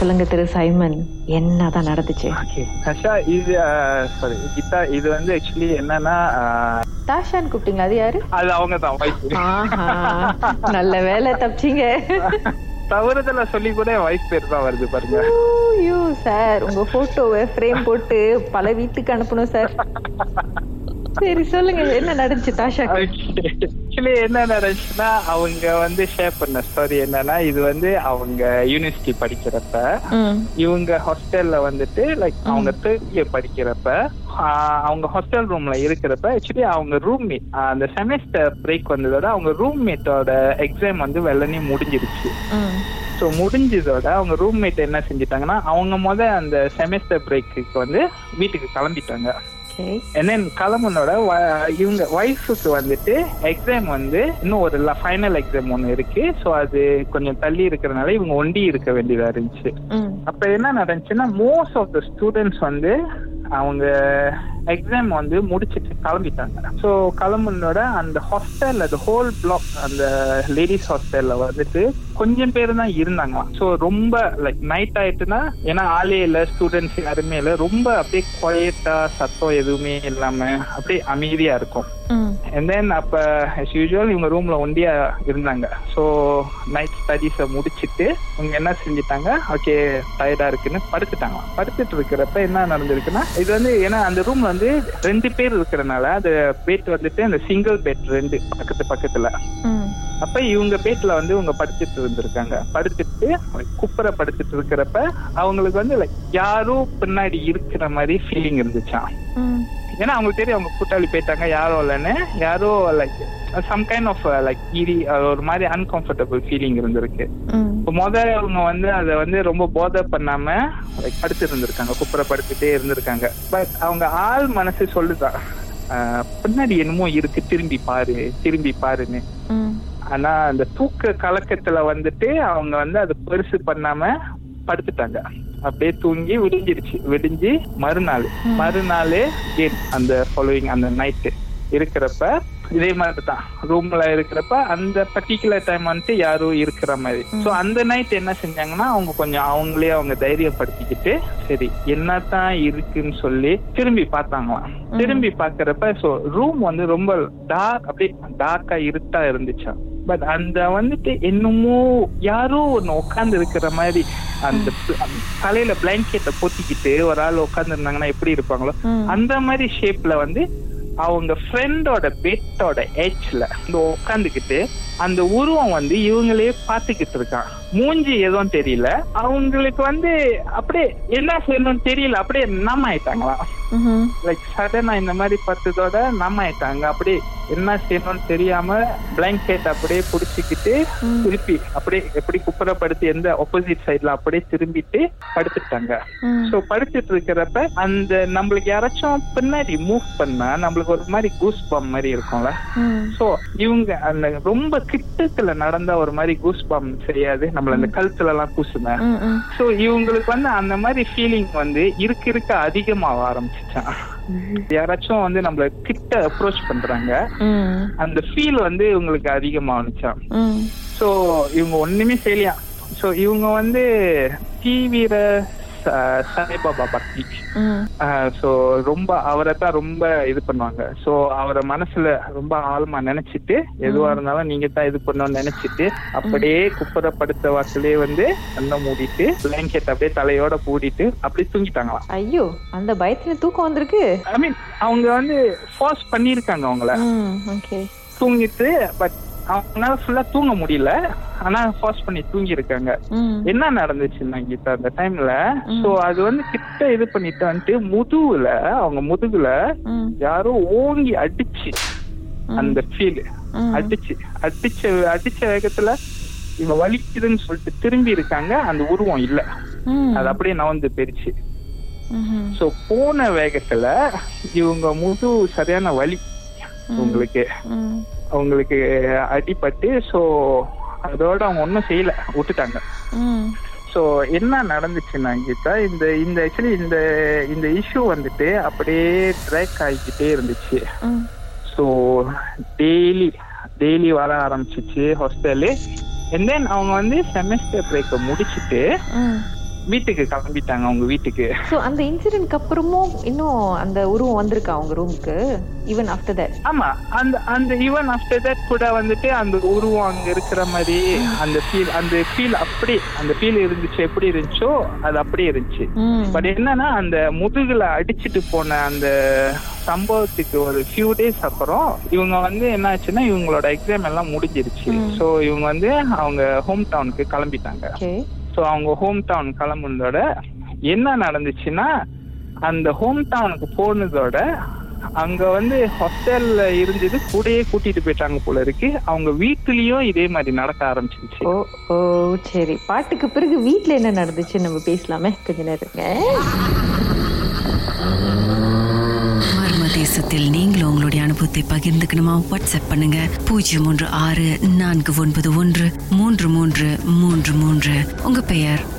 சொல்லுங்க திரு சைமன். என்னதான் நடந்துச்சு? ஹர்ஷா இது சாரி கீதா இது வந்து ஆக்சுவலி என்னன்னா ஆஹ், தாஷான்னு கூப்பிட்டீங்களா? அது யாரு? அது அவங்க தான் நல்ல வேலை தப்பிச்சீங்க. தவறுதல சொல்லி கூட வைஃப் பேர் தான் வருது பாருங்க. ஐயோ சார் உங்க போட்டோவை ஃப்ரேம் போட்டு பல வீட்டுக்கு அனுப்பணும் சார் சரி சொல்லுங்க என்ன நடந்துச்சு தாஷா ஆக்சுவலி என்ன நடந்துச்சுன்னா அவங்க வந்து ஷேர் பண்ண ஸ்டோரி என்னன்னா இது வந்து அவங்க யூனிவர்சிட்டி படிக்கிறப்ப இவங்க ஹாஸ்டல்ல வந்துட்டு லைக் அவங்க தேர்ட் இயர் படிக்கிறப்ப அவங்க ஹாஸ்டல் ரூம்ல இருக்கிறப்ப ஆக்சுவலி அவங்க ரூம்மேட் அந்த செமஸ்டர் பிரேக் வந்ததோட அவங்க ரூம்மேட்டோட எக்ஸாம் வந்து வெள்ளனே முடிஞ்சிருச்சு. ஸோ முடிஞ்சதோட அவங்க ரூம்மேட் என்ன செஞ்சிட்டாங்கன்னா அவங்க முத அந்த செமஸ்டர் பிரேக்குக்கு வந்து வீட்டுக்கு கிளம்பிட்டாங்க. தென் கிளம்புனோட வ- இவங்க ஒய்ஃபுக்கு வந்துட்டு எக்ஸாம் வந்து இன்னும் ஒரு ஃபைனல் எக்ஸாம் ஒன்று இருக்கு. ஸோ அது கொஞ்சம் தள்ளி இருக்கிறனால இவங்க ஒண்டி இருக்க வேண்டியதா இருந்துச்சு. அப்ப என்ன நடந்துச்சுன்னா மோஸ்ட் ஆஃப் த ஸ்டூடெண்ட்ஸ் வந்து அவங்க எக்ஸாம் வந்து முடிச்சிட்டு கிளம்பிட்டாங்க. ஸோ கிளம்புனோட அந்த ஹாஸ்டல் அது ஹோல் பிளாக் அந்த லேடிஸ் ஹாஸ்டல்ல வந்துட்டு கொஞ்சம் பேர் தான் இருந்தாங்களாம். ஸோ ரொம்ப லைக் நைட் ஆயிட்டுனா ஏன்னா ஆளே இல்லை ஸ்டூடெண்ட்ஸ் யாருமே இல்லை ரொம்ப அப்படியே குவையட்டா சத்தம் எதுவுமே இல்லாம அப்படியே அமைதியா இருக்கும். அண்ட் தென் அப்ப as usual இவங்க ரூம்ல ஒண்டியா இருந்தாங்க. ஸோ நைட் ஸ்டடீஸை முடிச்சிட்டு இவங்க என்ன செஞ்சிட்டாங்க? ஓகே டயர்டா இருக்குன்னு படுத்துட்டாங்க. படுத்துட்டு இருக்கிறப்ப என்ன நடந்திருக்குன்னா இது வந்து ஏன்னா அந்த ரூம்ல வந்து ரெண்டு பேர் இருக்கிறனால அது பெட் வந்துட்டு அந்த சிங்கிள் பெட் ரெண்டு பக்கத்து பக்கத்துல. அப்ப இவங்க பெட்ல வந்து இவங்க படுத்துட்டு இருந்திருக்காங்க. படுத்துட்டு குப்புற படுத்துட்டு இருக்கிறப்ப அவங்களுக்கு வந்து லைக் யாரோ பின்னாடி இருக்கிற மாதிரி ஃபீலிங் இருந்துச்சாம். ஏன்னா அவங்களுக்கு தெரியும் அவங்க கூட்டாளி போயிட்டாங்க யாரோ இல்லைன்னு. யாரோ like some kind of like eerie ஒரு மாதிரி அன்கம்ஃபர்டபுள் ஃபீலிங் இருந்திருக்கு. இப்போ முதல்ல அவங்க வந்து அதை வந்து ரொம்ப போதை பண்ணாம லைக் படுத்து இருந்திருக்காங்க குப்புற படுத்துட்டே இருந்திருக்காங்க. பட் அவங்க ஆள் மனசு சொல்லுதான் பின்னாடி என்னமோ இருக்கு திரும்பி பாரு திரும்பி பாருன்னு. ஆனா அந்த தூக்க கலக்கத்துல வந்துட்டு அவங்க வந்து அது பெருசு பண்ணாம படுத்துட்டாங்க. அப்படியே தூங்கி விடிஞ்சிருச்சு. விடிஞ்சு மறுநாள் மறுநாள் again அந்த ஃபாலோயிங் அந்த நைட்டு இருக்கிறப்ப இதே மாதிரி தான் ரூம்ல இருக்கிறப்ப அந்த பர்டிகுலர் டைம் வந்துட்டு யாரும் இருக்கிற மாதிரி. ஸோ அந்த நைட் என்ன செஞ்சாங்கன்னா அவங்க கொஞ்சம் அவங்களே அவங்க தைரியப்படுத்திக்கிட்டு சரி என்னதான் இருக்குன்னு சொல்லி திரும்பி பார்த்தாங்களாம். திரும்பி பார்க்கறப்ப ஸோ ரூம் வந்து ரொம்ப டார்க் அப்படியே டார்க்கா இருட்டா இருந்துச்சா பட் அந்த வந்துட்டு என்னமோ யாரோ ஒன்னு உட்கார்ந்து இருக்கிற மாதிரி அந்த தலையில பிளாங்கெட்டை பொத்திக்கிட்டு ஒரு ஆள் உட்கார்ந்து இருந்தாங்கன்னா எப்படி இருப்பாங்களோ அந்த மாதிரி ஷேப்ல வந்து அவங்க ஃப்ரெண்டோட பெட்டோட எட்ஜ்ல இந்த உட்காந்துக்கிட்டு அந்த உருவம் வந்து இவங்களே பார்த்துக்கிட்டு இருக்கான். மூஞ்சி எதுவும் தெரியல. அவங்களுக்கு வந்து அப்படியே என்ன செய்யணும்னு தெரியல. அப்படியே நம்ம ஆயிட்டாங்களாம். லைக் சடனா இந்த மாதிரி பார்த்ததோட நம்ம ஆயிட்டாங்க. அப்படியே என்ன செய்யணும்னு தெரியாம பிளாங்கெட் அப்படியே புடிச்சுக்கிட்டு திருப்பி அப்படியே எப்படி குப்புறப்படுத்தி எந்த ஆப்போசிட் சைட்ல அப்படியே திரும்பிட்டு படுத்துட்டாங்க. சோ படுத்துட்டு இருக்கிறப்ப அந்த நம்மளுக்கு யாராச்சும் பின்னாடி மூவ் பண்ணா நம்மளுக்கு ஒரு மாதிரி கூஸ் பம் மாதிரி இருக்கும்ல. சோ இவங்க அந்த ரொம்ப கிட்டத்துல நடந்த ஒரு மாதிரி கூஸ் பம் தெரியாது. நம்மள அந்த கழுத்துல எல்லாம் கூசுமே சோ இவங்களுக்கு வந்து அந்த மாதிரி ஃபீலிங் வந்து இருக்க இருக்க அதிகமாக ஆரம்பிச்சுச்சான் யாராச்சும் வந்து நம்மள கிட்ட அப்ரோச் பண்றாங்க அந்த ஃபீல் வந்து இவங்களுக்கு அதிகமானுச்சான் சோ இவங்க ஒண்ணுமே செய்யலையா? சோ இவங்க வந்து ச- சாய்பாபா பக்தி. ஸோ ரொம்ப அவரை தான் ரொம்ப இது பண்ணுவாங்க. ஸோ அவரை மனசுல ரொம்ப ஆழமா நினைச்சிட்டு எதுவா இருந்தாலும் நீங்க தான் இது பண்ணணும்னு நினைச்சிட்டு அப்படியே குப்புற படுத்த வாக்கிலே வந்து கண்ணை மூடிட்டு பிளாங்கெட் அப்படியே தலையோட பூடிட்டு அப்படியே தூங்கிட்டாங்களாம். ஐயோ அந்த பயத்துல தூக்கம் வந்திருக்கு. ஐ மீன் அவங்க வந்து ஃபோர்ஸ் பண்ணியிருக்காங்க அவங்கள. தூங்கிட்டு பட் அவங்களால ஃபுல்லா தூங்க முடியல. ஆனா ஃபோர்ஸ் பண்ணி தூங்கி இருக்காங்க என்ன நடந்துச்சுன்னா கீதா அந்த டைம்ல சோ அது வந்து கிட்ட இது பண்ணிட்டு வந்துட்டு முதுகுல அவங்க முதுகுல யாரோ ஓங்கி அடிச்சு அந்த ஃபீல் அடிச்சு அடிச்ச அடிச்ச வேகத்துல இவங்க வலிக்குதுன்னு சொல்லிட்டு திரும்பி இருக்காங்க அந்த உருவம் இல்ல. அது அப்படியே நவந்து போயிருச்சு. சோ போன வேகத்துல இவங்க முது சரியான வலி உங்களுக்கு. அவங்களுக்கு அடிபட்டு சோ அதோட அவங்க ஒன்றும் செய்யல விட்டுட்டாங்க. ஸோ என்ன நடந்துச்சுன்னா கீதா இந்த இந்த ஆக்சுவலி இந்த இந்த இஷ்யூ வந்துட்டு அப்படியே ட்ராக் ஆகிக்கிட்டே இருந்துச்சு. ஸோ டெய்லி டெய்லி வர ஆரம்பிச்சிச்சு ஹாஸ்டலு அண்ட் தென் அவங்க வந்து செமஸ்டர் பிரேக்கை முடிச்சுட்டு வீட்டுக்கு கிளம்பிட்டாங்க அவங்க வீட்டுக்கு. சோ அந்த இன்சிடென்ட்க்கு அப்புறமும் இன்னும் அந்த உருவம் வந்திருக்கா அவங்க ரூமுக்கு ஈவன் ஆஃப்டர் தட் ஆமா அந்த அந்த ஈவன் ஆஃப்டர் தட் கூட வந்துட்டு அந்த உருவம் அங்க இருக்கிற மாதிரி அந்த ஃபீல் அந்த ஃபீல் அப்படி அந்த ஃபீல் இருந்துச்சு எப்படி இருந்துச்சோ அது அப்படியே இருந்துச்சு. பட் என்னன்னா அந்த முதுகுல அடிச்சிட்டு போன அந்த சம்பவத்துக்கு ஒரு ஃபியூ டேஸ் அப்புறம் இவங்க வந்து என்ன ஆச்சுன்னா இவங்களோட எக்ஸாம் எல்லாம் முடிஞ்சிருச்சு. சோ இவங்க வந்து அவங்க ஹோம் டவுனுக்கு கிளம்பிட்டாங்க ஸோ அவங்க ஹோம் டவுன் கிளம்புனதோட என்ன நடந்துச்சுன்னா அந்த ஹோம் டவுனுக்கு போனதோட அங்க வந்து ஹாஸ்டல்ல இருந்தது கூடயே கூட்டிட்டு போயிட்டாங்க போல இருக்கு. அவங்க வீட்டுலயும் இதே மாதிரி நடக்க ஆரம்பிச்சிருச்சு. ஓ ஓ சரி. பாட்டுக்கு பிறகு வீட்டுல என்ன நடந்துச்சு நம்ம பேசலாமே. கொஞ்ச நேரம் மர்ம நீங்களும் உங்களுடைய அனுபவத்தை பகிர்ந்துக்கணுமா? வாட்ஸ்அப் பண்ணுங்க. பூஜ்ஜியம் ஒன்று ஆறு நான்கு ஒன்பது ஒன்று மூன்று மூன்று மூன்று மூன்று. உங்க பெயர்?